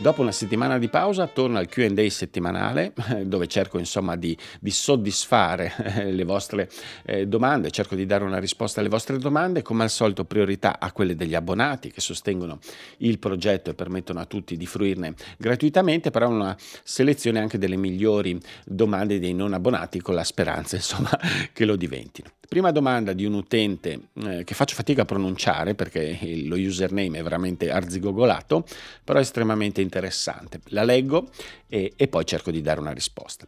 Dopo una settimana di pausa torno al QA settimanale dove cerco insomma di, di soddisfare eh, le vostre eh, domande, cerco di dare una risposta alle vostre domande, come al solito priorità a quelle degli abbonati che sostengono il progetto e permettono a tutti di fruirne gratuitamente, però una selezione anche delle migliori domande dei non abbonati con la speranza insomma che lo diventino. Prima domanda di un utente eh, che faccio fatica a pronunciare perché lo username è veramente arzigogolato, però estremamente interessante. La leggo e, e poi cerco di dare una risposta.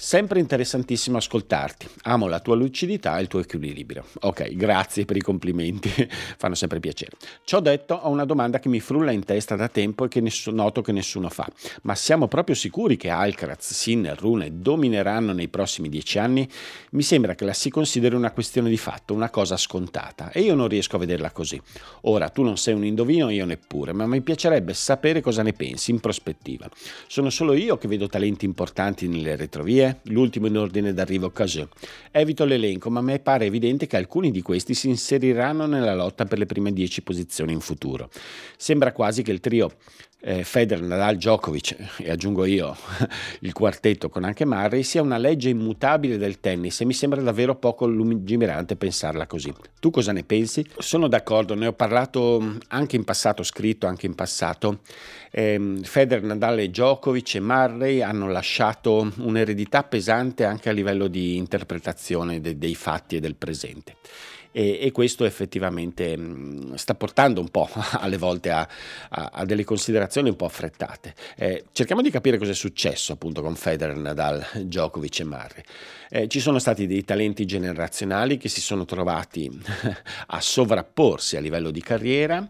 Sempre interessantissimo ascoltarti. Amo la tua lucidità e il tuo equilibrio. Ok, grazie per i complimenti, fanno sempre piacere. Ciò detto, ho una domanda che mi frulla in testa da tempo e che nessuno, noto che nessuno fa. Ma siamo proprio sicuri che Alcaraz, Sinner, Rune domineranno nei prossimi dieci anni? Mi sembra che la si consideri una questione di fatto, una cosa scontata, e io non riesco a vederla così. Ora, tu non sei un indovino, io neppure, ma mi piacerebbe sapere cosa ne pensi in prospettiva. Sono solo io che vedo talenti importanti nelle retrovie? L'ultimo in ordine d'arrivo Cageux. Evito l'elenco, ma a me pare evidente che alcuni di questi si inseriranno nella lotta per le prime 10 posizioni in futuro. Sembra quasi che il trio eh, Federer, Nadal, Djokovic e aggiungo io il quartetto con anche Murray sia una legge immutabile del tennis e mi sembra davvero poco lungimirante pensarla così. Tu cosa ne pensi? Sono d'accordo, ne ho parlato anche in passato, scritto anche in passato. Eh, Federer, Nadal Djokovic e Murray hanno lasciato un'eredità pesante anche a livello di interpretazione de- dei fatti e del presente e, e questo effettivamente mh, mm, sta portando un po' alle volte a, a, a delle considerazioni un po' affrettate. Eh, cerchiamo di capire cosa è successo appunto con Federer, Nadal, Djokovic e Murray. Eh, ci sono stati dei talenti generazionali che si sono trovati a sovrapporsi a livello di carriera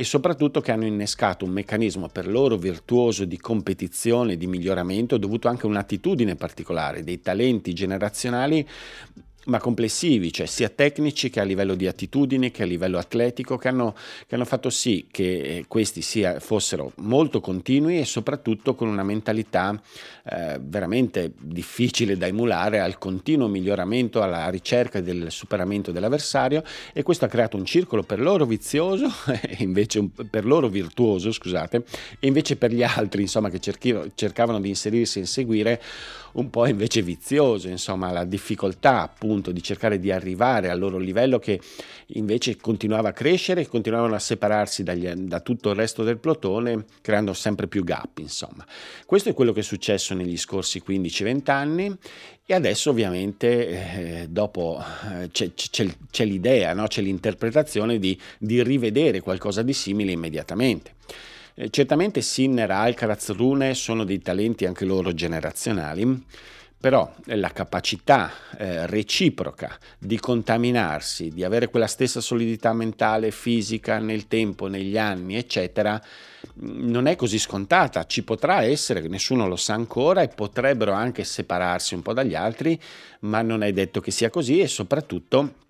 e soprattutto che hanno innescato un meccanismo per loro virtuoso di competizione di miglioramento dovuto anche a un'attitudine particolare dei talenti generazionali ma complessivi, cioè sia tecnici che a livello di attitudine, che a livello atletico, che hanno, che hanno fatto sì che eh, questi sia, fossero molto continui e soprattutto con una mentalità eh, veramente difficile da emulare al continuo miglioramento, alla ricerca del superamento dell'avversario. E questo ha creato un circolo per loro vizioso invece per loro virtuoso, scusate, e invece per gli altri, insomma, che cercavano di inserirsi e inseguire un po' invece vizioso, insomma, la difficoltà appunto di cercare di arrivare al loro livello che invece continuava a crescere e continuavano a separarsi dagli, da tutto il resto del plotone, creando sempre più gap, insomma. Questo è quello che è successo negli scorsi 15-20 anni e adesso ovviamente eh, dopo eh, c'è, c'è, c'è, l'idea, no? c'è l'interpretazione di, di rivedere qualcosa di simile immediatamente. Eh, certamente Sinner, Alcaraz, Rune sono dei talenti anche loro generazionali, però la capacità eh, reciproca di contaminarsi, di avere quella stessa solidità mentale, fisica nel tempo, negli anni, eccetera, non è così scontata, ci potrà essere, nessuno lo sa ancora e potrebbero anche separarsi un po' dagli altri, ma non è detto che sia così e soprattutto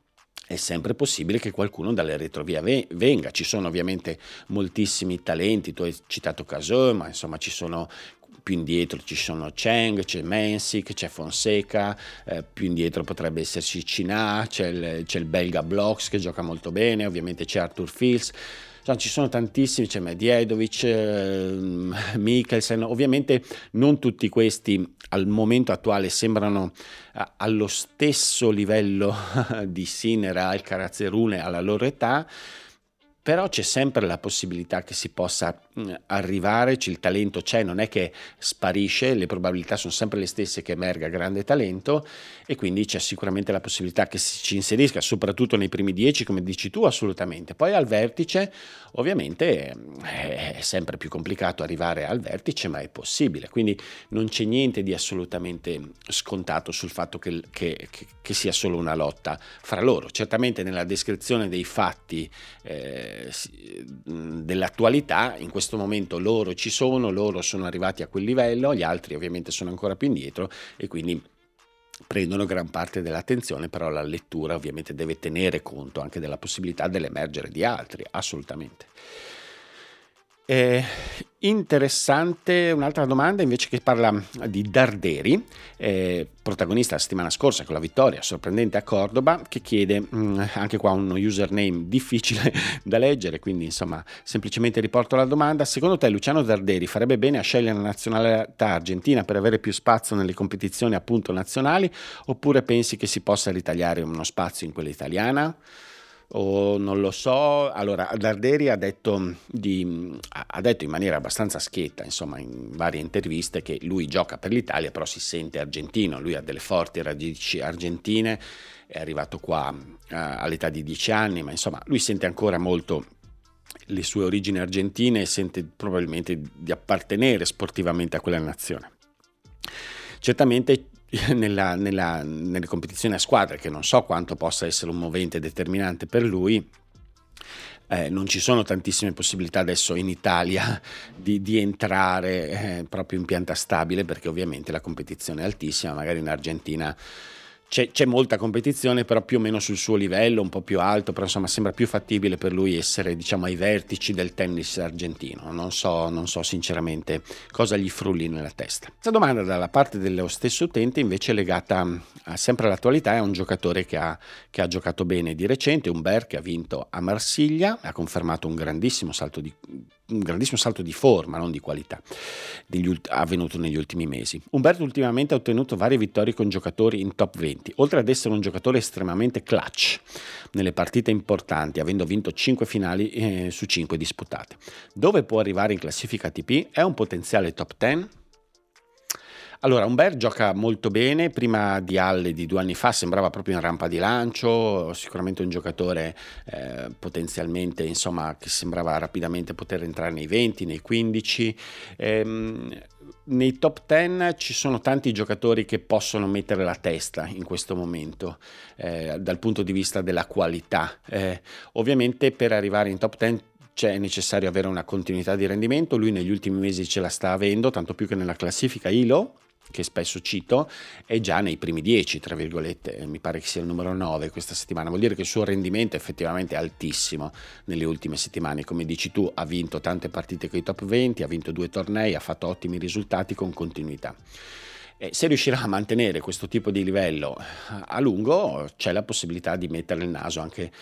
è sempre possibile che qualcuno dalle retrovie venga. Ci sono ovviamente moltissimi talenti, tu hai citato Casò, ma insomma ci sono più indietro ci sono Cheng, c'è Mensic, c'è Fonseca, eh, più indietro potrebbe esserci Cina, c'è il, c'è il belga Blocks che gioca molto bene, ovviamente c'è Arthur Fields, Insomma, ci sono tantissimi, c'è Medjedovic, eh, Mikkelsen, ovviamente non tutti questi al momento attuale sembrano eh, allo stesso livello di Sinner, Alcaraz e Rune alla loro età, però c'è sempre la possibilità che si possa arrivare, il talento c'è, non è che sparisce, le probabilità sono sempre le stesse che emerga grande talento e quindi c'è sicuramente la possibilità che ci inserisca, soprattutto nei primi dieci, come dici tu, assolutamente. Poi al vertice, ovviamente è sempre più complicato arrivare al vertice, ma è possibile, quindi non c'è niente di assolutamente scontato sul fatto che, che, che sia solo una lotta fra loro. Certamente nella descrizione dei fatti eh, dell'attualità, in questo questo momento loro ci sono, loro sono arrivati a quel livello, gli altri ovviamente sono ancora più indietro e quindi prendono gran parte dell'attenzione, però la lettura ovviamente deve tenere conto anche della possibilità dell'emergere di altri, assolutamente. Eh, interessante un'altra domanda invece che parla di Darderi, eh, protagonista la settimana scorsa con la vittoria sorprendente a Cordoba, che chiede mh, anche qua uno username difficile da leggere, quindi insomma semplicemente riporto la domanda. Secondo te Luciano Darderi farebbe bene a scegliere la nazionalità argentina per avere più spazio nelle competizioni appunto nazionali oppure pensi che si possa ritagliare uno spazio in quella italiana? O non lo so. Allora, Darderi ha detto, di, ha detto, in maniera abbastanza schietta, insomma, in varie interviste, che lui gioca per l'Italia, però si sente argentino, lui ha delle forti radici argentine, è arrivato qua uh, all'età di 10 anni, ma insomma, lui sente ancora molto le sue origini argentine e sente probabilmente di appartenere sportivamente a quella nazione. Certamente nella, nella, nelle competizioni a squadre, che non so quanto possa essere un movente determinante per lui, eh, non ci sono tantissime possibilità adesso in Italia di, di entrare eh, proprio in pianta stabile perché ovviamente la competizione è altissima, magari in Argentina c'è, c'è, molta competizione, però più o meno sul suo livello, un po' più alto, però insomma sembra più fattibile per lui essere diciamo ai vertici del tennis argentino. Non so, non so sinceramente cosa gli frulli nella testa. Questa domanda dalla parte dello stesso utente invece è legata a, sempre all'attualità, è un giocatore che ha, che ha giocato bene di recente, Umber che ha vinto a Marsiglia, ha confermato un grandissimo salto di un grandissimo salto di forma, non di qualità, ult- avvenuto negli ultimi mesi. Umberto ultimamente ha ottenuto varie vittorie con giocatori in top 20, oltre ad essere un giocatore estremamente clutch nelle partite importanti, avendo vinto 5 finali eh, su 5 disputate. Dove può arrivare in classifica ATP? È un potenziale top 10? Allora, Umber gioca molto bene, prima di Halle di due anni fa sembrava proprio in rampa di lancio, sicuramente un giocatore eh, potenzialmente, insomma, che sembrava rapidamente poter entrare nei 20, nei 15. Ehm, nei top 10 ci sono tanti giocatori che possono mettere la testa in questo momento eh, dal punto di vista della qualità. Eh, ovviamente per arrivare in top 10 è necessario avere una continuità di rendimento, lui negli ultimi mesi ce la sta avendo, tanto più che nella classifica. ILO che spesso cito, è già nei primi 10, tra virgolette, mi pare che sia il numero 9 questa settimana, vuol dire che il suo rendimento è effettivamente altissimo nelle ultime settimane, come dici tu ha vinto tante partite con i top 20, ha vinto due tornei, ha fatto ottimi risultati con continuità. E se riuscirà a mantenere questo tipo di livello a lungo, c'è la possibilità di mettere il naso anche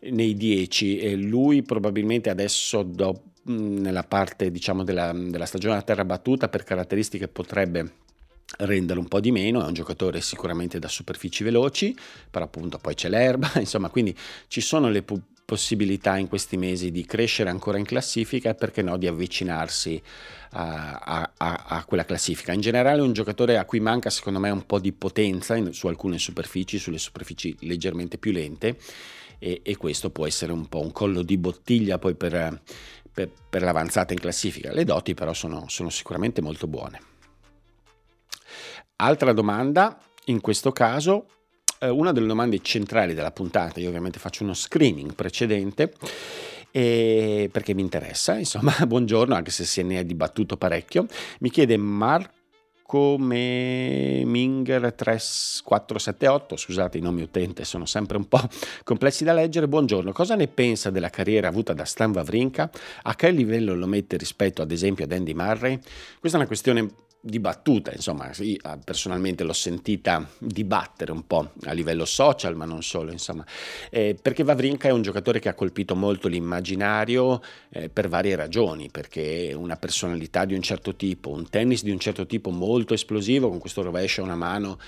nei 10 e lui probabilmente adesso dopo nella parte diciamo della, della stagione a terra battuta per caratteristiche potrebbe renderlo un po' di meno, è un giocatore sicuramente da superfici veloci, però appunto poi c'è l'erba, insomma, quindi ci sono le pu- possibilità in questi mesi di crescere ancora in classifica e perché no di avvicinarsi a, a, a, quella classifica. In generale è un giocatore a cui manca secondo me un po' di potenza in, su alcune superfici, sulle superfici leggermente più lente e, e, questo può essere un po' un collo di bottiglia poi per, per, per l'avanzata in classifica. Le doti però sono, sono sicuramente molto buone. Altra domanda, in questo caso, eh, una delle domande centrali della puntata, io ovviamente faccio uno screening precedente, e perché mi interessa, insomma, buongiorno, anche se se ne è dibattuto parecchio, mi chiede Marco Minger 3478, scusate i nomi utente sono sempre un po' complessi da leggere, buongiorno, cosa ne pensa della carriera avuta da Stan Wawrinka? A che livello lo mette rispetto ad esempio ad Andy Murray? Questa è una questione dibattuta, insomma, ah, personalmente l'ho sentita dibattere un po' a livello social, ma non solo, insomma, eh, perché Vavrinka è un giocatore che ha colpito molto l'immaginario eh, per varie ragioni, perché una personalità di un certo tipo, un tennis di un certo tipo molto esplosivo, con questo rovescio a una mano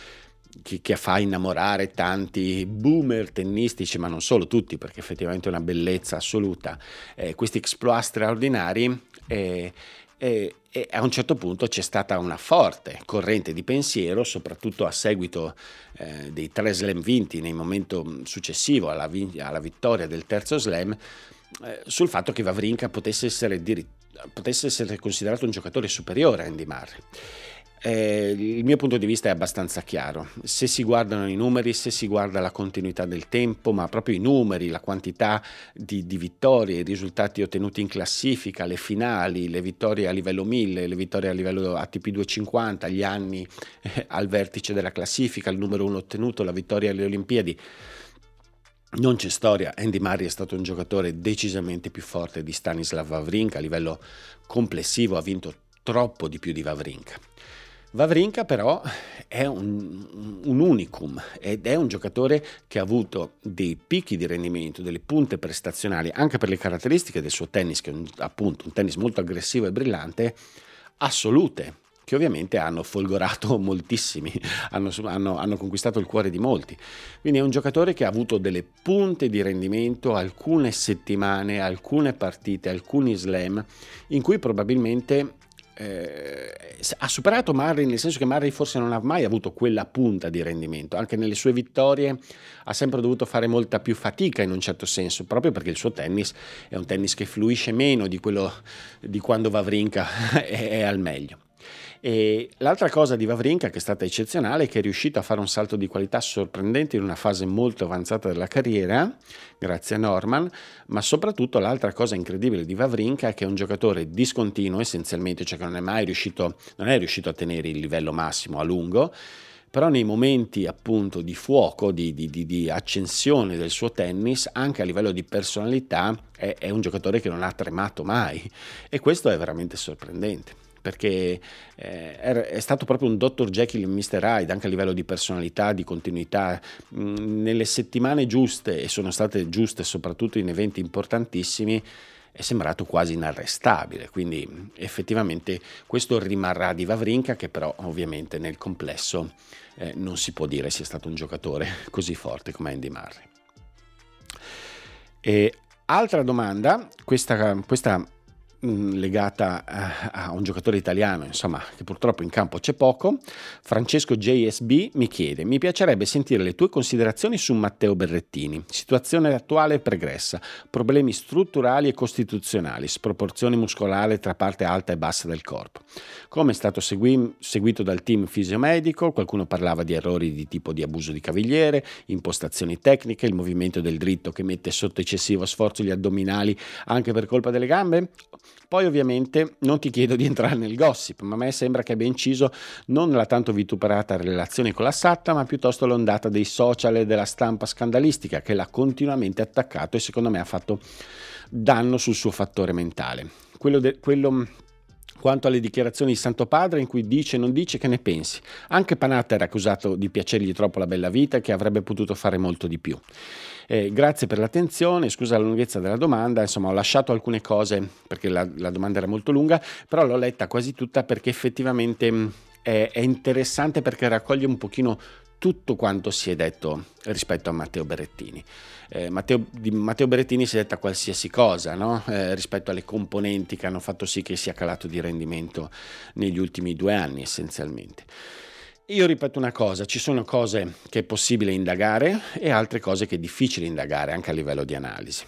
che, che, fa innamorare tanti boomer tennistici, ma non solo tutti, perché effettivamente è una bellezza assoluta, eh, questi exploit straordinari. Eh, e, e, a un certo punto c'è stata una forte corrente di pensiero, soprattutto a seguito eh, dei tre slam vinti nel momento successivo alla, alla vittoria del terzo slam, eh, sul fatto che Vavrinka potesse essere, potesse essere, considerato un giocatore superiore a Andy Murray. Eh, il mio punto di vista è abbastanza chiaro. Se si guardano i numeri, se si guarda la continuità del tempo, ma proprio i numeri, la quantità di, di vittorie, i risultati ottenuti in classifica, le finali, le vittorie a livello 1000, le vittorie a livello ATP 250, gli anni eh, al vertice della classifica, il numero uno ottenuto, la vittoria alle Olimpiadi. Non c'è storia, Andy Murray è stato un giocatore decisamente più forte di Stanislav Wawrinka, a livello complessivo ha vinto troppo di più di Wawrinka. Wawrinka però è un, un, unicum ed è un giocatore che ha avuto dei picchi di rendimento, delle punte prestazionali, anche per le caratteristiche del suo tennis, che è un, appunto un tennis molto aggressivo e brillante, assolute, che ovviamente hanno folgorato moltissimi, hanno, hanno, hanno, conquistato il cuore di molti. Quindi è un giocatore che ha avuto delle punte di rendimento, alcune settimane, alcune partite, alcuni slam, in cui probabilmente eh, ha superato Murray nel senso che Murray forse non ha mai avuto quella punta di rendimento, anche nelle sue vittorie ha sempre dovuto fare molta più fatica in un certo senso, proprio perché il suo tennis è un tennis che fluisce meno di quello di quando Vavrinka è, è al meglio. E l'altra cosa di Vavrinka che è stata eccezionale è che è riuscito a fare un salto di qualità sorprendente in una fase molto avanzata della carriera, grazie a Norman, ma soprattutto l'altra cosa incredibile di Vavrinka è che è un giocatore discontinuo essenzialmente, cioè che non è mai riuscito, non è riuscito a tenere il livello massimo a lungo, però nei momenti appunto di fuoco, di, di, di, di, accensione del suo tennis, anche a livello di personalità, è, è un giocatore che non ha tremato mai. E questo è veramente sorprendente perché eh, è stato proprio un Dr. Jekyll e Mr. Hyde anche a livello di personalità, di continuità. Mm, nelle settimane giuste, e sono state giuste soprattutto in eventi importantissimi, è sembrato quasi inarrestabile, quindi effettivamente questo rimarrà di Vavrinka che però ovviamente nel complesso eh, non si può dire sia stato un giocatore così forte come Andy Murray. E altra domanda, questa, questa legata a, un giocatore italiano, insomma, che purtroppo in campo c'è poco, Francesco JSB mi chiede: Mi piacerebbe sentire le tue considerazioni su Matteo Berrettini. Situazione attuale pregressa, problemi strutturali e costituzionali, sproporzione muscolare tra parte alta e bassa del corpo. Come è stato segui- seguito dal team fisiomedico, qualcuno parlava di errori di tipo di abuso di cavigliere, impostazioni tecniche, il movimento del dritto che mette sotto eccessivo sforzo gli addominali anche per colpa delle gambe poi ovviamente non ti chiedo di entrare nel gossip, ma a me sembra che abbia inciso non la tanto vituperata relazione con la Satta, ma piuttosto l'ondata dei social e della stampa scandalistica che l'ha continuamente attaccato e secondo me ha fatto danno sul suo fattore mentale. Quello, de- quello quanto alle dichiarazioni di Santo Padre in cui dice e non dice che ne pensi. Anche Panatta era accusato di piacergli troppo la bella vita e che avrebbe potuto fare molto di più. Eh, grazie per l'attenzione, scusa la lunghezza della domanda, insomma ho lasciato alcune cose perché la, la domanda era molto lunga, però l'ho letta quasi tutta perché effettivamente è, è interessante perché raccoglie un pochino tutto quanto si è detto rispetto a Matteo Berrettini. Eh, Matteo, di Matteo Berrettini si è detta qualsiasi cosa no? eh, rispetto alle componenti che hanno fatto sì che sia calato di rendimento negli ultimi due anni essenzialmente. Io ripeto una cosa, ci sono cose che è possibile indagare e altre cose che è difficile indagare anche a livello di analisi.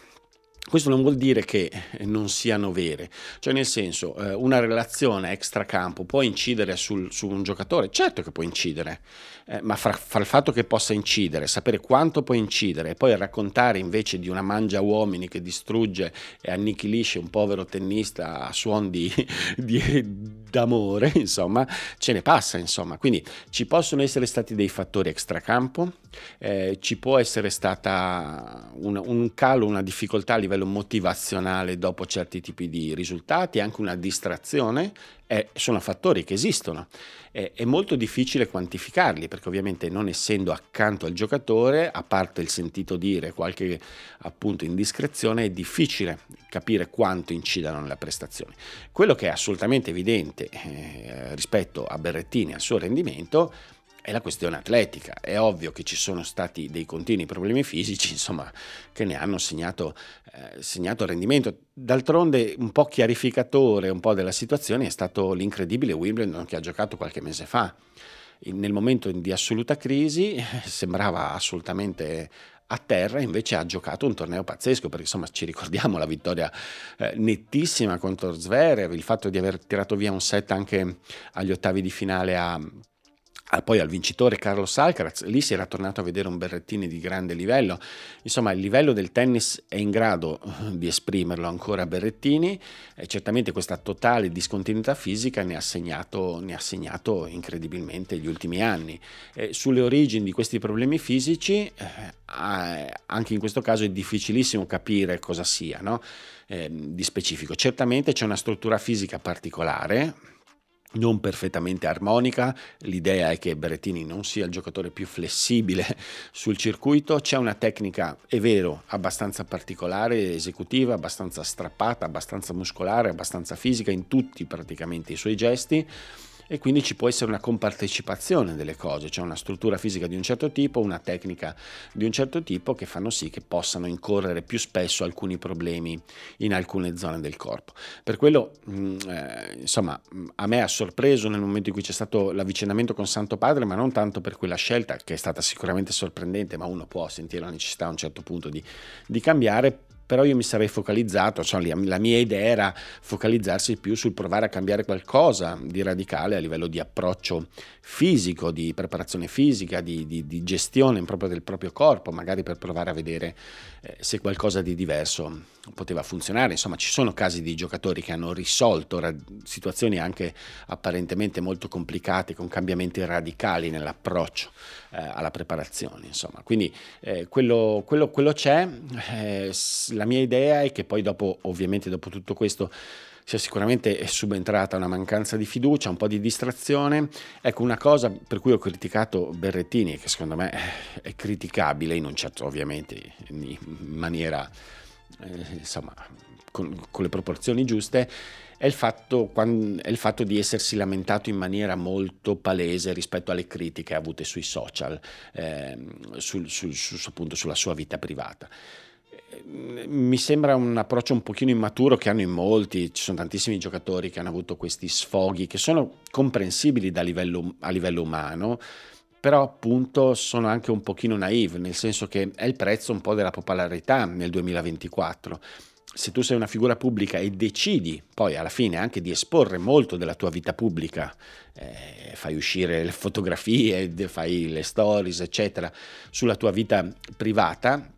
Questo non vuol dire che non siano vere, cioè nel senso eh, una relazione extracampo può incidere sul, su un giocatore, certo che può incidere, eh, ma fra, fra, il fatto che possa incidere, sapere quanto può incidere e poi raccontare invece di una mangia uomini che distrugge e annichilisce un povero tennista a suon di, di, d'amore, insomma, ce ne passa, insomma. Quindi ci possono essere stati dei fattori extracampo, eh, ci può essere stata un, un calo, una difficoltà a livello motivazionale dopo certi tipi di risultati, anche una distrazione eh, sono fattori che esistono. Eh, è molto difficile quantificarli perché ovviamente non essendo accanto al giocatore, a parte il sentito dire qualche appunto indiscrezione, è difficile capire quanto incidano nella prestazione. Quello che è assolutamente evidente eh, rispetto a Berrettini e al suo rendimento è la questione atletica. È ovvio che ci sono stati dei continui problemi fisici, insomma, che ne hanno segnato, eh, segnato rendimento. D'altronde, un po' chiarificatore un po' della situazione è stato l'incredibile Wimbledon che ha giocato qualche mese fa. Nel momento di assoluta crisi sembrava assolutamente a terra invece ha giocato un torneo pazzesco perché insomma ci ricordiamo la vittoria eh, nettissima contro Zverev, il fatto di aver tirato via un set anche agli ottavi di finale a, poi al vincitore Carlos Alcaraz, lì si era tornato a vedere un Berrettini di grande livello, insomma il livello del tennis è in grado eh, di esprimerlo ancora Berrettini e certamente questa totale discontinuità fisica ne ha segnato, ne ha segnato incredibilmente gli ultimi anni. E sulle origini di questi problemi fisici, eh, anche in questo caso è difficilissimo capire cosa sia no? eh, di specifico. Certamente c'è una struttura fisica particolare, non perfettamente armonica, l'idea è che Berrettini non sia il giocatore più flessibile sul circuito, c'è una tecnica, è vero, abbastanza particolare, esecutiva, abbastanza strappata, abbastanza muscolare, abbastanza fisica in tutti praticamente i suoi gesti, e quindi ci può essere una compartecipazione delle cose, cioè una struttura fisica di un certo tipo, una tecnica di un certo tipo che fanno sì che possano incorrere più spesso alcuni problemi in alcune zone del corpo. Per quello, mm, eh, insomma, a me ha sorpreso nel momento in cui c'è stato l'avvicinamento con Santo Padre, ma non tanto per quella scelta che è stata sicuramente sorprendente, ma uno può sentire la necessità a un certo punto di, di cambiare però io mi sarei focalizzato, cioè la mia idea era focalizzarsi più sul provare a cambiare qualcosa di radicale a livello di approccio fisico, di preparazione fisica, di, di, di gestione proprio del proprio corpo, magari per provare a vedere eh, se qualcosa di diverso poteva funzionare. Insomma, ci sono casi di giocatori che hanno risolto ra- situazioni anche apparentemente molto complicate con cambiamenti radicali nell'approccio eh, alla preparazione. Insomma, quindi eh, quello, quello, quello, c'è. Eh, la mia idea è che poi dopo, ovviamente dopo tutto questo, sia sicuramente subentrata una mancanza di fiducia, un po' di distrazione. Ecco, una cosa per cui ho criticato Berrettini, che secondo me è criticabile, in un certo ovviamente in maniera eh, insomma, con, con, le proporzioni giuste, è il, fatto, è il, fatto, di essersi lamentato in maniera molto palese rispetto alle critiche avute sui social, eh, sul, sul, su, appunto, sulla sua vita privata mi sembra un approccio un pochino immaturo che hanno in molti, ci sono tantissimi giocatori che hanno avuto questi sfoghi che sono comprensibili livello, a livello umano, però appunto sono anche un pochino naive, nel senso che è il prezzo un po' della popolarità nel 2024. Se tu sei una figura pubblica e decidi poi alla fine anche di esporre molto della tua vita pubblica, eh, fai uscire le fotografie, fai le stories, eccetera, sulla tua vita privata,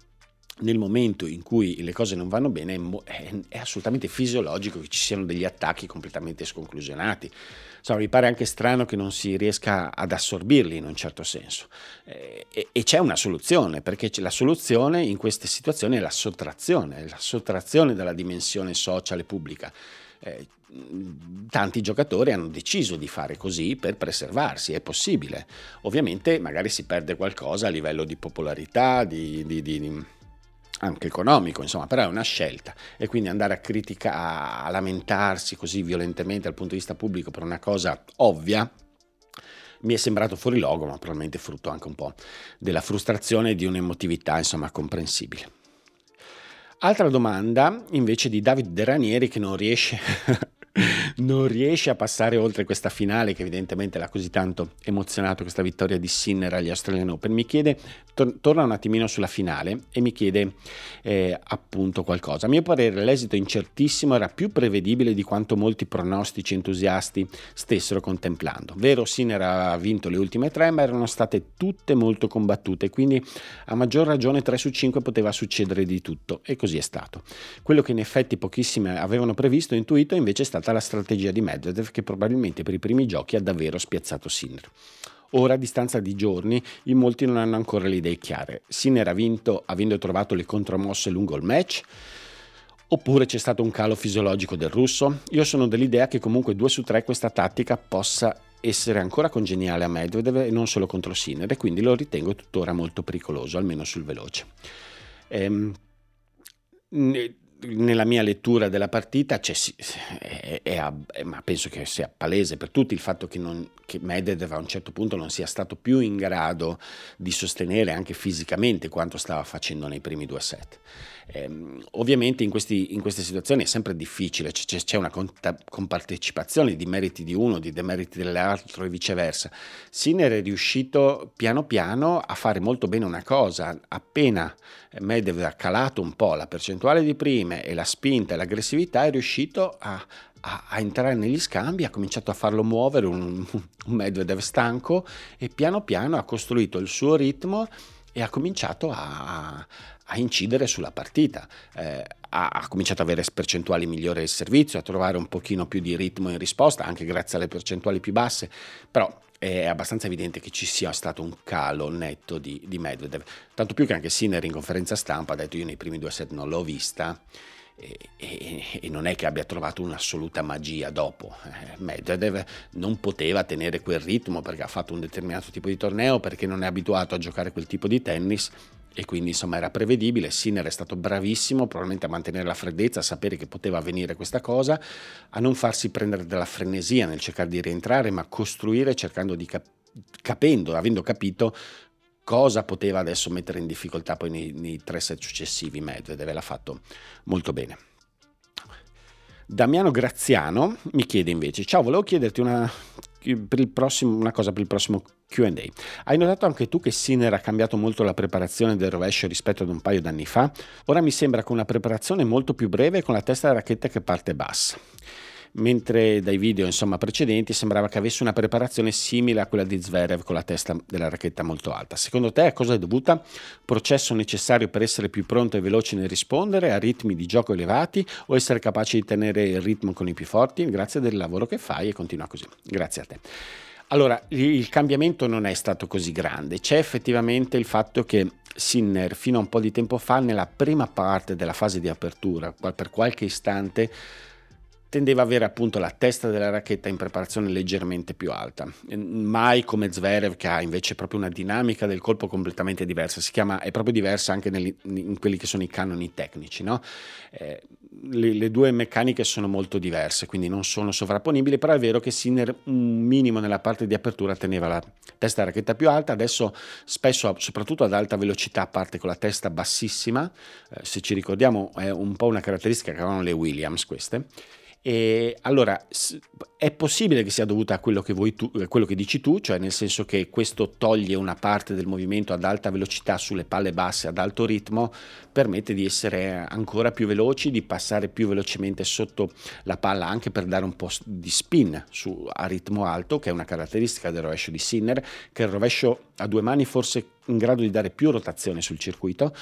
nel momento in cui le cose non vanno bene è, assolutamente fisiologico che ci siano degli attacchi completamente sconclusionati. Insomma, mi pare anche strano che non si riesca ad assorbirli in un certo senso. Eh, e, e, c'è una soluzione, perché la soluzione in queste situazioni è la sottrazione, la sottrazione dalla dimensione sociale pubblica. Eh, tanti giocatori hanno deciso di fare così per preservarsi, è possibile. Ovviamente magari si perde qualcosa a livello di popolarità, di, di, di anche economico, insomma, però è una scelta e quindi andare a criticare, a lamentarsi così violentemente dal punto di vista pubblico per una cosa ovvia mi è sembrato fuori logo, ma probabilmente frutto anche un po' della frustrazione e di un'emotività, insomma, comprensibile. Altra domanda invece di David De Ranieri che non riesce non riesce a passare oltre questa finale che evidentemente l'ha così tanto emozionato questa vittoria di Sinner agli Australian Open. Mi chiede, tor- torna un attimino sulla finale e mi chiede eh, appunto qualcosa. A mio parere l'esito incertissimo era più prevedibile di quanto molti pronostici entusiasti stessero contemplando. Vero, Sinner ha vinto le ultime tre, ma erano state tutte molto combattute, quindi a maggior ragione 3 su 5 poteva succedere di tutto e così è stato. Quello che in effetti pochissime avevano previsto intuito invece è stato stata la strategia di Medvedev che probabilmente per i primi giochi ha davvero spiazzato Sinner. Ora, a distanza di giorni, in molti non hanno ancora le idee chiare. Sinner ha vinto avendo trovato le contromosse lungo il match? Oppure c'è stato un calo fisiologico del russo? Io sono dell'idea che comunque 2 su 3 questa tattica possa essere ancora congeniale a Medvedev e non solo contro Sinner e quindi lo ritengo tuttora molto pericoloso, almeno sul veloce. Ehm, nella mia lettura della partita è, è, è, ma penso che sia palese per tutti il fatto che, non, che Medvedev a un certo punto non sia stato più in grado di sostenere anche fisicamente quanto stava facendo nei primi due set. Eh, ovviamente in, questi, in, queste situazioni è sempre difficile, c'è, c'è una compartecipazione di meriti di uno, di demeriti dell'altro e viceversa. Sinner è riuscito piano piano a fare molto bene una cosa, appena Medvedev ha calato un po' la percentuale di prime e la spinta e l'aggressività, è riuscito a, a, a, entrare negli scambi, ha cominciato a farlo muovere un, un Medvedev stanco e piano piano ha costruito il suo ritmo e ha cominciato a, a incidere sulla partita. Eh, ha, ha, cominciato ad avere percentuali migliori del servizio, a trovare un pochino più di ritmo in risposta, anche grazie alle percentuali più basse, però è abbastanza evidente che ci sia stato un calo netto di, di Medvedev. Tanto più che anche Sinner in conferenza stampa ha detto io nei primi due set non l'ho vista e, e, non è che abbia trovato un'assoluta magia dopo. Eh, Medvedev non poteva tenere quel ritmo perché ha fatto un determinato tipo di torneo, perché non è abituato a giocare quel tipo di tennis e quindi insomma era prevedibile. Sinner è stato bravissimo probabilmente a mantenere la freddezza, a sapere che poteva avvenire questa cosa, a non farsi prendere dalla frenesia nel cercare di rientrare, ma costruire cercando di cap- capendo, avendo capito cosa poteva adesso mettere in difficoltà poi nei, nei tre set successivi Medvedev l'ha fatto molto bene. Damiano Graziano mi chiede invece, ciao, volevo chiederti una, prossimo, una cosa per il prossimo QA. Hai notato anche tu che Sinner ha cambiato molto la preparazione del rovescio rispetto ad un paio d'anni fa? Ora mi sembra con una preparazione molto più breve con la testa della racchetta che parte bassa mentre dai video insomma, precedenti sembrava che avesse una preparazione simile a quella di Zverev con la testa della racchetta molto alta. Secondo te a cosa è dovuta? Processo necessario per essere più pronto e veloce nel rispondere a ritmi di gioco elevati o essere capaci di tenere il ritmo con i più forti? Grazie del lavoro che fai e continua così. Grazie a te. Allora, il cambiamento non è stato così grande, c'è effettivamente il fatto che Sinner fino a un po' di tempo fa, nella prima parte della fase di apertura, per qualche istante, tendeva ad avere appunto la testa della racchetta in preparazione leggermente più alta, mai come Zverev che ha invece proprio una dinamica del colpo completamente diversa, si chiama, è proprio diversa anche nel, in quelli che sono i canoni tecnici, no? eh, le, le, due meccaniche sono molto diverse, quindi non sono sovrapponibili, però è vero che Sinner un minimo nella parte di apertura teneva la testa della racchetta più alta, adesso spesso soprattutto ad alta velocità parte con la testa bassissima, eh, se ci ricordiamo è un po' una caratteristica che avevano le Williams queste, e allora è possibile che sia dovuta a quello che, tu, quello che, dici tu, cioè nel senso che questo toglie una parte del movimento ad alta velocità sulle palle basse ad alto ritmo, permette di essere ancora più veloci, di passare più velocemente sotto la palla anche per dare un po' di spin su, a ritmo alto, che è una caratteristica del rovescio di Sinner, che è il rovescio a due mani forse in grado di dare più rotazione sul circuito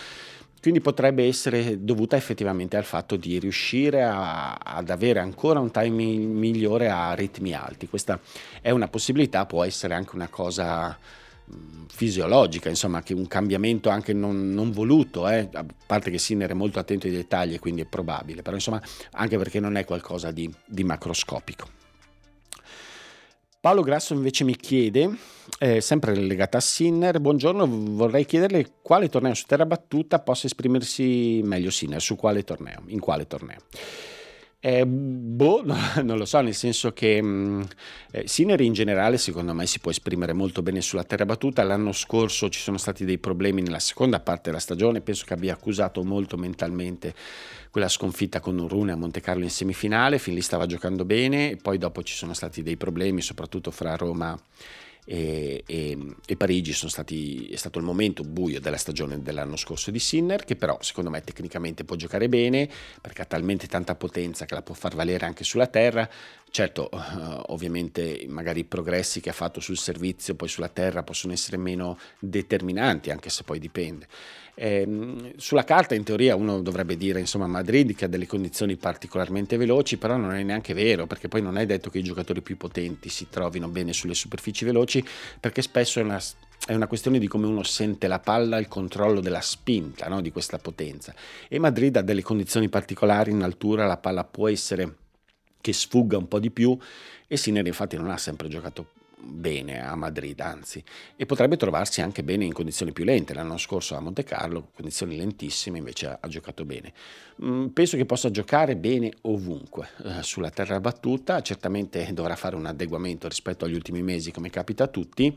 quindi potrebbe essere dovuta effettivamente al fatto di riuscire a, ad avere ancora un timing migliore a ritmi alti. Questa è una possibilità, può essere anche una cosa fisiologica, insomma, che un cambiamento anche non, non voluto, eh? a parte che Sinner è molto attento ai dettagli quindi è probabile, però insomma anche perché non è qualcosa di, di macroscopico. Paolo Grasso invece mi chiede, eh, sempre legata a Sinner, buongiorno, vorrei chiederle quale torneo su terra battuta possa esprimersi meglio Sinner, su quale torneo, in quale torneo. Eh, boh, no, non lo so, nel senso che mh, mm, eh, Sinner in generale secondo me si può esprimere molto bene sulla terra battuta. L'anno scorso ci sono stati dei problemi nella seconda parte della stagione, penso che abbia accusato molto mentalmente quella sconfitta con Urune a Monte Carlo in semifinale, fin lì stava giocando bene, poi dopo ci sono stati dei problemi, soprattutto fra Roma e, e, e Parigi stati, è stato il momento buio della stagione dell'anno scorso di Sinner, che però secondo me tecnicamente può giocare bene, perché ha talmente tanta potenza che la può far valere anche sulla terra. Certo, uh, ovviamente magari i progressi che ha fatto sul servizio, poi sulla terra, possono essere meno determinanti, anche se poi dipende. Eh, sulla carta in teoria uno dovrebbe dire insomma Madrid che ha delle condizioni particolarmente veloci, però non è neanche vero perché poi non è detto che i giocatori più potenti si trovino bene sulle superfici veloci perché spesso è una, è una questione di come uno sente la palla, il controllo della spinta no? di questa potenza e Madrid ha delle condizioni particolari in altura, la palla può essere che sfugga un po' di più e Sinner infatti non ha sempre giocato bene a Madrid, anzi, e potrebbe trovarsi anche bene in condizioni più lente. L'anno scorso a Monte Carlo, condizioni lentissime, invece ha, ha giocato bene. Mm, penso che possa giocare bene ovunque eh, sulla terra battuta, certamente dovrà fare un adeguamento rispetto agli ultimi mesi, come capita a tutti.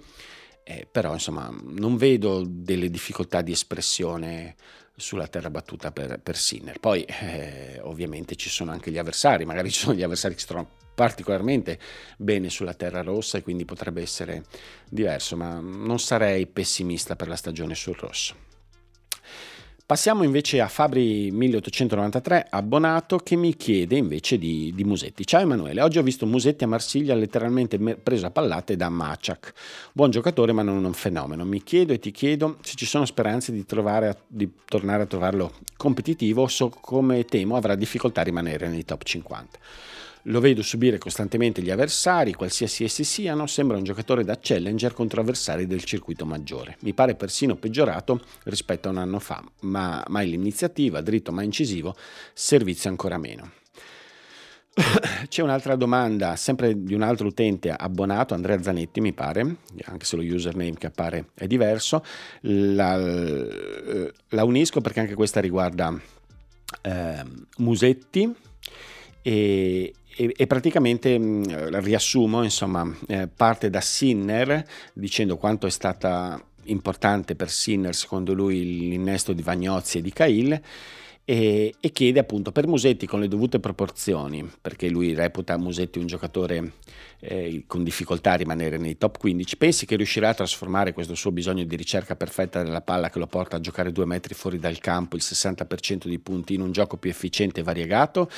eh, però insomma non vedo delle difficoltà di espressione sulla terra battuta per, per Sinner. Poi eh, ovviamente ci sono anche gli avversari, magari ci sono gli avversari che si trovano particolarmente bene sulla terra rossa e quindi potrebbe essere diverso, ma non sarei pessimista per la stagione sul rosso. Passiamo invece a Fabri 1893, abbonato, che mi chiede invece di, di, Musetti. Ciao Emanuele, oggi ho visto Musetti a Marsiglia letteralmente preso a pallate da Maciak. Buon giocatore ma non un fenomeno. Mi chiedo e ti chiedo se ci sono speranze di, trovare, di tornare a trovarlo competitivo o so come temo avrà difficoltà a rimanere nei top 50. Lo vedo subire costantemente gli avversari, qualsiasi essi siano, sembra un giocatore da challenger contro avversari del circuito maggiore. Mi pare persino peggiorato rispetto a un anno fa, ma mai l'iniziativa, dritto ma incisivo, servizio ancora meno. C'è un'altra domanda, sempre di un altro utente abbonato, Andrea Zanetti mi pare, anche se lo username che appare è diverso. La, la unisco perché anche questa riguarda eh, Musetti e, e, e praticamente mh, mm, riassumo, insomma, eh, parte da Sinner dicendo quanto è stata importante per Sinner secondo lui l'innesto di Vagnozzi e di Cahill e, e, chiede appunto per Musetti con le dovute proporzioni, perché lui reputa Musetti un giocatore eh, con difficoltà a rimanere nei top 15, pensi che riuscirà a trasformare questo suo bisogno di ricerca perfetta della palla che lo porta a giocare due metri fuori dal campo, il 60% di punti in un gioco più efficiente e variegato?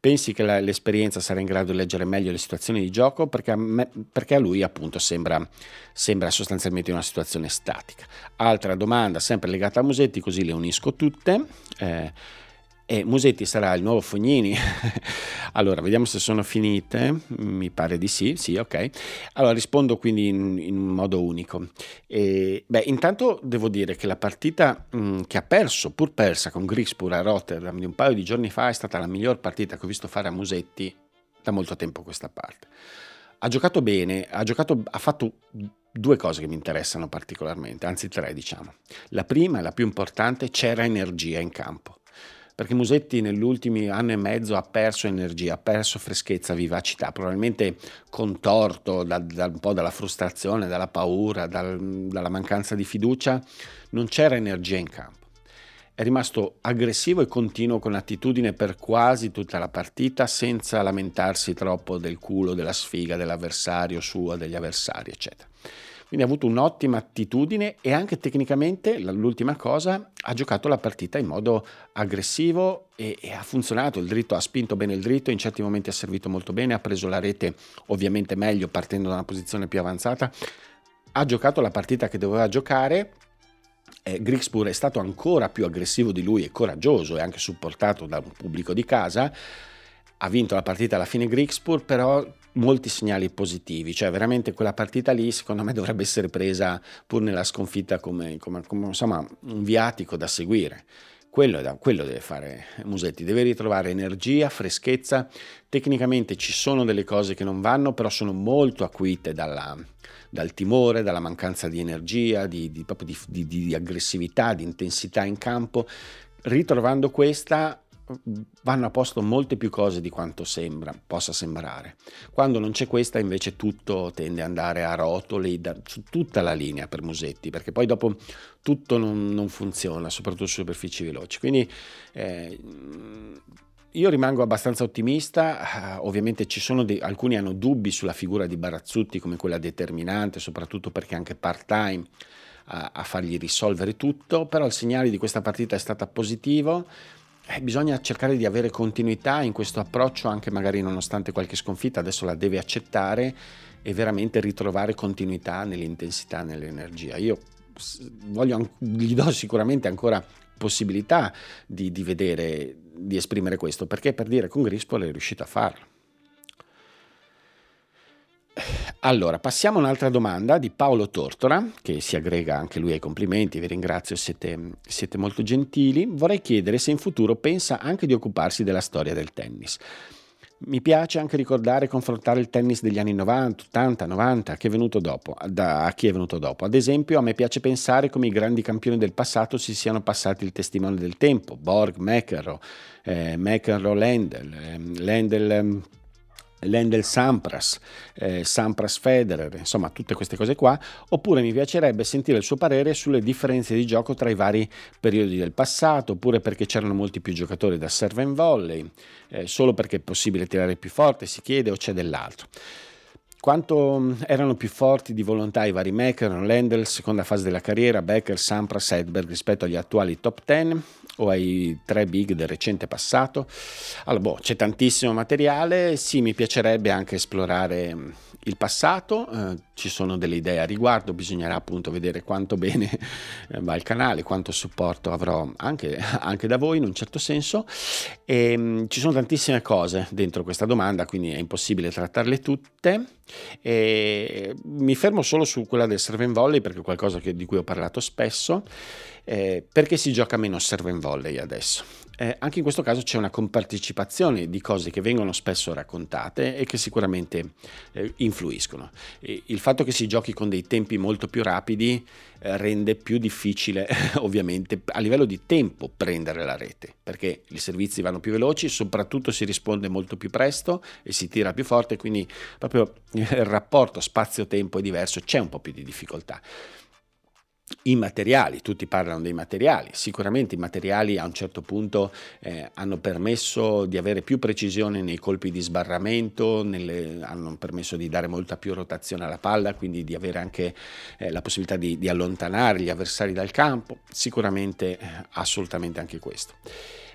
Pensi che la, l'esperienza sarà in grado di leggere meglio le situazioni di gioco? Perché a, me, perché a lui appunto sembra, sembra sostanzialmente una situazione statica. Altra domanda sempre legata a Musetti, così le unisco tutte. Eh, e Musetti sarà il nuovo Fognini. allora, vediamo se sono finite. Mi pare di sì, sì, ok. Allora, rispondo quindi in, in modo unico. E, beh, intanto devo dire che la partita mh, mm, che ha perso, pur persa con Grigspur a Rotterdam di un paio di giorni fa, è stata la miglior partita che ho visto fare a Musetti da molto tempo a questa parte. Ha giocato bene, ha, giocato, ha fatto due cose che mi interessano particolarmente, anzi tre diciamo. La prima la più importante, c'era energia in campo perché Musetti nell'ultimo anno e mezzo ha perso energia, ha perso freschezza, vivacità, probabilmente contorto da, da un po' dalla frustrazione, dalla paura, dal, dalla mancanza di fiducia, non c'era energia in campo. È rimasto aggressivo e continuo con attitudine per quasi tutta la partita senza lamentarsi troppo del culo, della sfiga dell'avversario suo, degli avversari, eccetera. Quindi ha avuto un'ottima attitudine e anche tecnicamente, l'ultima cosa, ha giocato la partita in modo aggressivo e, e, ha funzionato. Il dritto ha spinto bene il dritto, in certi momenti ha servito molto bene, ha preso la rete ovviamente meglio partendo da una posizione più avanzata. Ha giocato la partita che doveva giocare. Eh, Grigspur è stato ancora più aggressivo di lui e coraggioso e anche supportato da un pubblico di casa. Ha vinto la partita alla fine Grigspur, però molti segnali positivi, cioè veramente quella partita lì secondo me dovrebbe essere presa pur nella sconfitta come, come, come insomma, un viatico da seguire. Quello, da, quello, deve fare Musetti, deve ritrovare energia, freschezza. Tecnicamente ci sono delle cose che non vanno, però sono molto acuite dalla, dal timore, dalla mancanza di energia, di, di, di, di aggressività, di intensità in campo. Ritrovando questa vanno a posto molte più cose di quanto sembra, possa sembrare. Quando non c'è questa invece tutto tende ad andare a rotoli da, su tutta la linea per Musetti, perché poi dopo tutto non, non funziona, soprattutto su superfici veloci. Quindi eh, io rimango abbastanza ottimista, uh, ovviamente ci sono dei, alcuni hanno dubbi sulla figura di Barazzutti come quella determinante, soprattutto perché anche part-time a, a fargli risolvere tutto, però il segnale di questa partita è stato positivo eh, bisogna cercare di avere continuità in questo approccio, anche magari nonostante qualche sconfitta, adesso la deve accettare e veramente ritrovare continuità nell'intensità, nell'energia. Io voglio, gli do sicuramente ancora possibilità di, di vedere, di esprimere questo, perché per dire con Grispol è riuscito a farlo. Allora, passiamo a un'altra domanda di Paolo Tortora, che si aggrega anche lui ai complimenti, vi ringrazio, siete, siete molto gentili. Vorrei chiedere se in futuro pensa anche di occuparsi della storia del tennis. Mi piace anche ricordare e confrontare il tennis degli anni 90, 80, 90, che è venuto dopo, da, a chi è venuto dopo. Ad esempio, a me piace pensare come i grandi campioni del passato si siano passati il testimone del tempo, Borg, McEnroe, eh, McEnroe, Lendl, eh, Lendl... Eh, Lendl Sampras, eh, Sampras Federer, insomma tutte queste cose qua, oppure mi piacerebbe sentire il suo parere sulle differenze di gioco tra i vari periodi del passato, oppure perché c'erano molti più giocatori da serve and volley, eh, solo perché è possibile tirare più forte, si chiede, o c'è dell'altro. Quanto mm, erano più forti di volontà i vari Maker, Lendl, seconda fase della carriera, Becker, Sampras, Edberg rispetto agli attuali top 10 o ai tre big del recente passato? Allora, boh, c'è tantissimo materiale, sì, mi piacerebbe anche esplorare il passato, eh, ci sono delle idee a riguardo, bisognerà appunto vedere quanto bene eh, va il canale, quanto supporto avrò anche, anche da voi in un certo senso. E, mh, mm, ci sono tantissime cose dentro questa domanda, quindi è impossibile trattarle tutte. E mi fermo solo su quella del serve and volley perché è qualcosa che, di cui ho parlato spesso. Eh, perché si gioca meno serve and volley adesso? Eh, anche in questo caso c'è una compartecipazione di cose che vengono spesso raccontate e che sicuramente eh, influiscono. E il fatto che si giochi con dei tempi molto più rapidi eh, rende più difficile ovviamente a livello di tempo prendere la rete, perché i servizi vanno più veloci, soprattutto si risponde molto più presto e si tira più forte, quindi proprio il rapporto spazio-tempo è diverso, c'è un po' più di difficoltà. I materiali, tutti parlano dei materiali, sicuramente i materiali a un certo punto eh, hanno permesso di avere più precisione nei colpi di sbarramento, nelle, hanno permesso di dare molta più rotazione alla palla, quindi di avere anche eh, la possibilità di, di, allontanare gli avversari dal campo, sicuramente eh, assolutamente anche questo.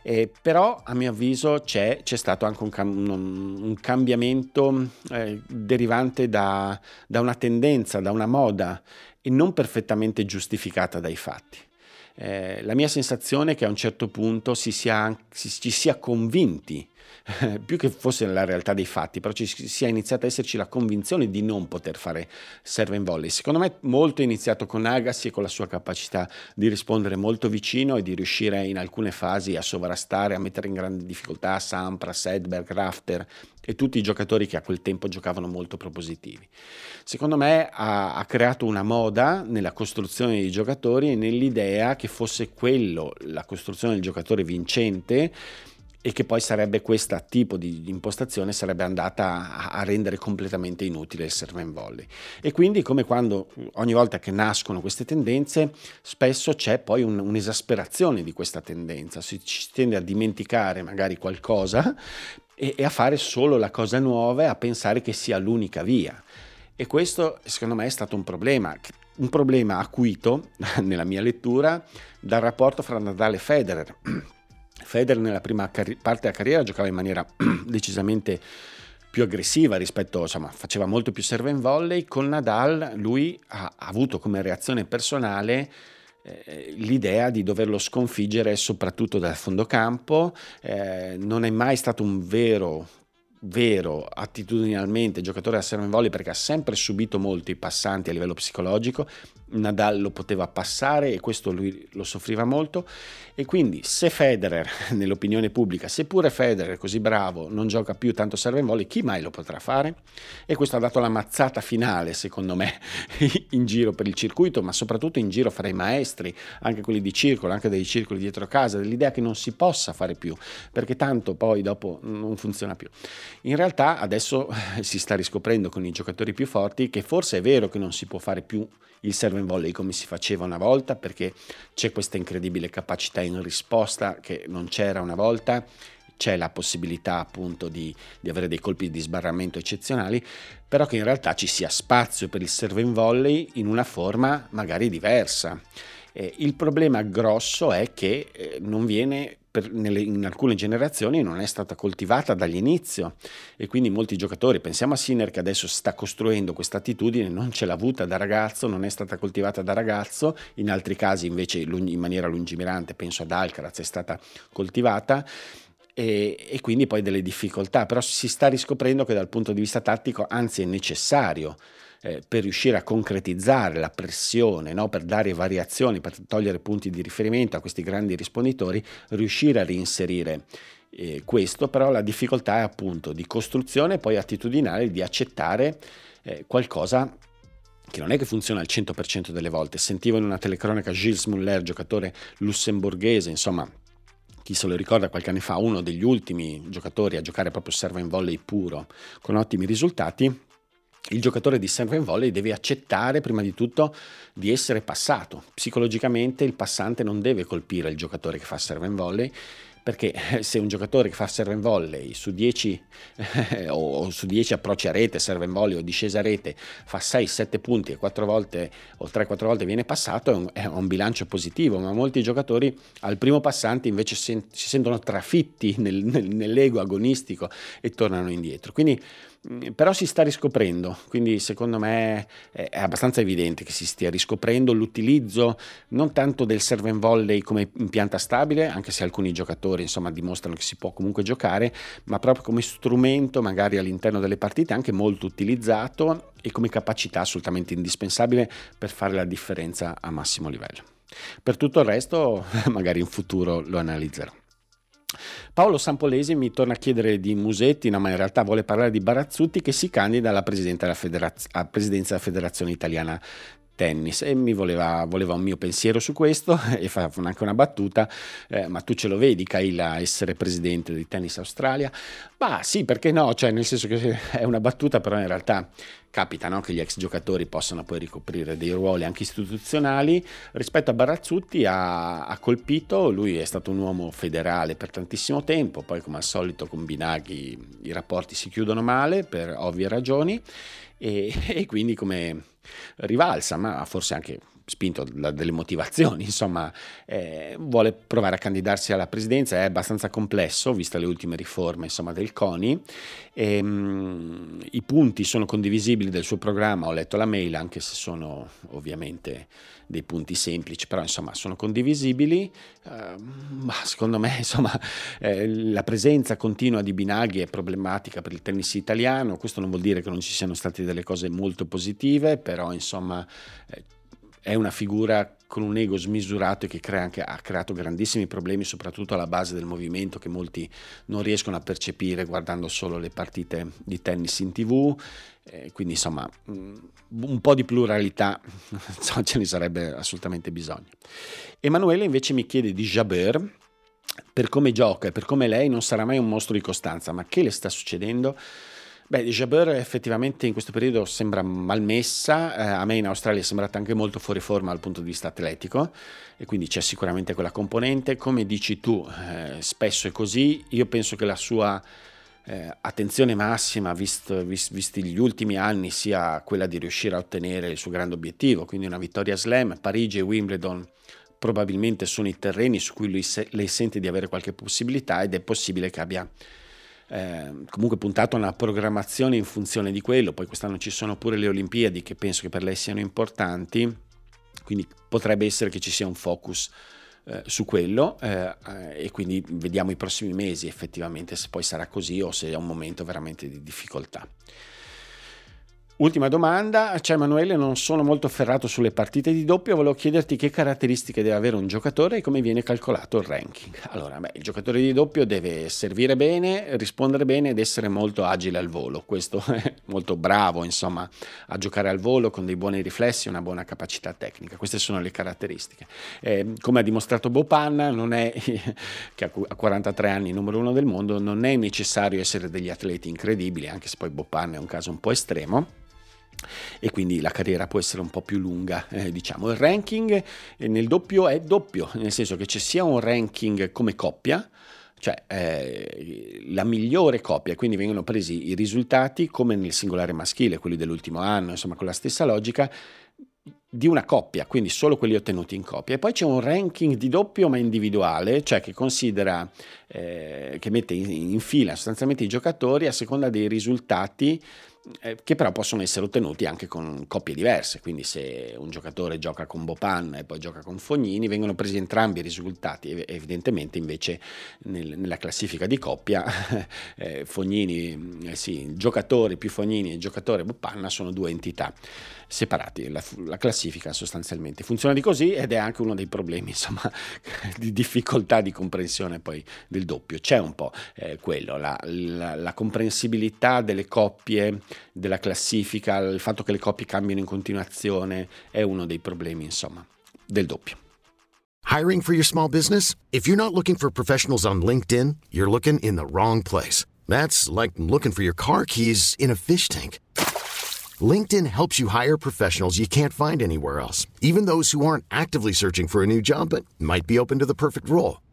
Eh, però a mio avviso c'è, c'è stato anche un, cam- un cambiamento eh, derivante da, da, una tendenza, da una moda e non perfettamente giustificata dai fatti. Eh, la mia sensazione è che a un certo punto si sia, si, ci sia convinti più che fosse la realtà dei fatti, però ci sia iniziata ad esserci la convinzione di non poter fare serve in volley. Secondo me molto è iniziato con Agassi e con la sua capacità di rispondere molto vicino e di riuscire in alcune fasi a sovrastare, a mettere in grande difficoltà Sampras, Edberg, Rafter e tutti i giocatori che a quel tempo giocavano molto propositivi. Secondo me ha, ha creato una moda nella costruzione dei giocatori e nell'idea che fosse quello la costruzione del giocatore vincente e che poi sarebbe questo tipo di impostazione sarebbe andata a, rendere completamente inutile il serve and volley. E quindi come quando ogni volta che nascono queste tendenze spesso c'è poi un, un'esasperazione di questa tendenza, si, si tende a dimenticare magari qualcosa e, e a fare solo la cosa nuova e a pensare che sia l'unica via. E questo secondo me è stato un problema, un problema acuito nella mia lettura dal rapporto fra Nadal e Federer Federer nella prima car- parte della carriera giocava in maniera decisamente più aggressiva rispetto, insomma, faceva molto più serve in volley. Con Nadal lui ha, avuto come reazione personale eh, l'idea di doverlo sconfiggere soprattutto dal fondo campo, eh, non è mai stato un vero vero attitudinalmente giocatore a serve in volley perché ha sempre subito molto i passanti a livello psicologico Nadal lo poteva passare e questo lui lo soffriva molto. E quindi se Federer nell'opinione pubblica seppure Federer così bravo non gioca più tanto serve in volley chi mai lo potrà fare? E questo ha dato la mazzata finale secondo me in giro per il circuito ma soprattutto in giro fra i maestri anche quelli di circolo anche dei circoli dietro casa dell'idea che non si possa fare più perché tanto poi dopo non funziona più in realtà adesso si sta riscoprendo con i giocatori più forti che forse è vero che non si può fare più il serve in volley come si faceva una volta perché c'è questa incredibile capacità in risposta che non c'era una volta c'è la possibilità appunto di, di, avere dei colpi di sbarramento eccezionali, però che in realtà ci sia spazio per il serve in volley in una forma magari diversa. Eh, il problema grosso è che eh, non viene per, nelle, in alcune generazioni non è stata coltivata dall'inizio e quindi molti giocatori, pensiamo a Sinner che adesso sta costruendo questa attitudine, non ce l'ha avuta da ragazzo, non è stata coltivata da ragazzo, in altri casi invece in maniera lungimirante, penso ad Alcaraz, è stata coltivata. E, e, quindi poi delle difficoltà, però si sta riscoprendo che dal punto di vista tattico anzi è necessario eh, per riuscire a concretizzare la pressione, no? per dare variazioni, per togliere punti di riferimento a questi grandi risponditori, riuscire a reinserire eh, questo, però la difficoltà è appunto di costruzione e poi attitudinale di accettare eh, qualcosa che non è che funziona al 100% delle volte. Sentivo in una telecronaca Gilles Muller, giocatore lussemburghese, insomma, chi se lo ricorda qualche anno fa, uno degli ultimi giocatori a giocare proprio serve in volley puro con ottimi risultati, il giocatore di serve in volley deve accettare prima di tutto di essere passato. Psicologicamente il passante non deve colpire il giocatore che fa serve in volley perché eh, se un giocatore che fa serve in volley su 10 eh, o su 10 approcci a rete, serve in volley o discesa a rete fa 6-7 punti e 4 volte o 3-4 volte viene passato è un, è un, bilancio positivo, ma molti giocatori al primo passante invece sen- si sentono trafitti nel, nel, nell'ego agonistico e tornano indietro. Quindi Mm, però si sta riscoprendo, quindi secondo me è abbastanza evidente che si stia riscoprendo l'utilizzo non tanto del serve and volley come impianta stabile, anche se alcuni giocatori insomma dimostrano che si può comunque giocare, ma proprio come strumento magari all'interno delle partite anche molto utilizzato e come capacità assolutamente indispensabile per fare la differenza a massimo livello. Per tutto il resto magari in futuro lo analizzerò. Paolo Sampolesi mi torna a chiedere di Musetti, no, ma in realtà vuole parlare di Barazzutti che si candida alla, alla presidenza della Federazione Italiana tennis e mi voleva, voleva, un mio pensiero su questo e fa anche una battuta, eh, ma tu ce lo vedi Kaila essere presidente di Tennis Australia? Ma sì, perché no? Cioè nel senso che è una battuta, però in realtà capita no? che gli ex giocatori possano poi ricoprire dei ruoli anche istituzionali. Rispetto a Barazzutti ha, ha colpito, lui è stato un uomo federale per tantissimo tempo, poi come al solito con Binaghi i rapporti si chiudono male per ovvie ragioni e, e quindi come rivalsa, ma forse anche spinto da delle motivazioni, insomma, eh, vuole provare a candidarsi alla presidenza, è abbastanza complesso, vista le ultime riforme insomma, del CONI. E, mh, I punti sono condivisibili del suo programma, ho letto la mail, anche se sono ovviamente dei punti semplici, però insomma sono condivisibili. Uh, ma secondo me insomma, eh, la presenza continua di Binaghi è problematica per il tennis italiano, questo non vuol dire che non ci siano state delle cose molto positive, però insomma... È una figura con un ego smisurato e che anche, ha creato grandissimi problemi soprattutto alla base del movimento che molti non riescono a percepire guardando solo le partite di tennis in tv eh, quindi insomma mm, un po' di pluralità ce ne sarebbe assolutamente bisogno Emanuele invece mi chiede di Jabeur per come gioca e per come lei non sarà mai un mostro di costanza ma che le sta succedendo? Beh, Jabeur effettivamente in questo periodo sembra malmessa, eh, a me in Australia è sembrata anche molto fuori forma dal punto di vista atletico e quindi c'è sicuramente quella componente. Come dici tu, eh, spesso è così, io penso che la sua eh, attenzione massima, visto, vist, visti gli ultimi anni, sia quella di riuscire a ottenere il suo grande obiettivo, quindi una vittoria slam, Parigi e Wimbledon probabilmente sono i terreni su cui se, lei sente di avere qualche possibilità ed è possibile che abbia eh, comunque puntato a una programmazione in funzione di quello, poi quest'anno ci sono pure le Olimpiadi che penso che per lei siano importanti, quindi potrebbe essere che ci sia un focus eh, su quello eh, e quindi vediamo i prossimi mesi effettivamente se poi sarà così o se è un momento veramente di difficoltà. Ultima domanda, ciao Emanuele, non sono molto ferrato sulle partite di doppio, volevo chiederti che caratteristiche deve avere un giocatore e come viene calcolato il ranking. Allora, beh, il giocatore di doppio deve servire bene, rispondere bene ed essere molto agile al volo, questo è molto bravo, insomma, a giocare al volo con dei buoni riflessi e una buona capacità tecnica, queste sono le caratteristiche. Eh, come ha dimostrato Bopan, non è, che ha 43 anni, numero uno del mondo, non è necessario essere degli atleti incredibili, anche se poi Bopan è un caso un po' estremo e quindi la carriera può essere un po' più lunga, eh, diciamo. Il ranking eh, nel doppio è doppio, nel senso che ci sia un ranking come coppia, cioè eh, la migliore coppia, quindi vengono presi i risultati come nel singolare maschile, quelli dell'ultimo anno, insomma con la stessa logica, di una coppia, quindi solo quelli ottenuti in coppia. E poi c'è un ranking di doppio ma individuale, cioè che considera, eh, che mette in, in fila sostanzialmente i giocatori a seconda dei risultati eh, che però possono essere ottenuti anche con coppie diverse, quindi se un giocatore gioca con Bopan e poi gioca con Fognini, vengono presi entrambi i risultati, evidentemente invece nel, nella classifica di coppia eh, Fognini, eh, sì, giocatori più Fognini e giocatore Bopanna sono due entità separati, la, la, classifica sostanzialmente funziona di così ed è anche uno dei problemi insomma di difficoltà di comprensione poi del doppio, c'è un po' eh, quello, la, la, la comprensibilità delle coppie della classifica, il fatto che le coppie cambiano in continuazione è uno dei problemi, insomma, del doppio. Hiring for your small business? If you're not looking for professionals on LinkedIn, you're looking in the wrong place. That's like looking for your car keys in a fish tank. LinkedIn helps you hire professionals you can't find anywhere else, even those who aren't actively searching for a new job but might be open to the perfect role.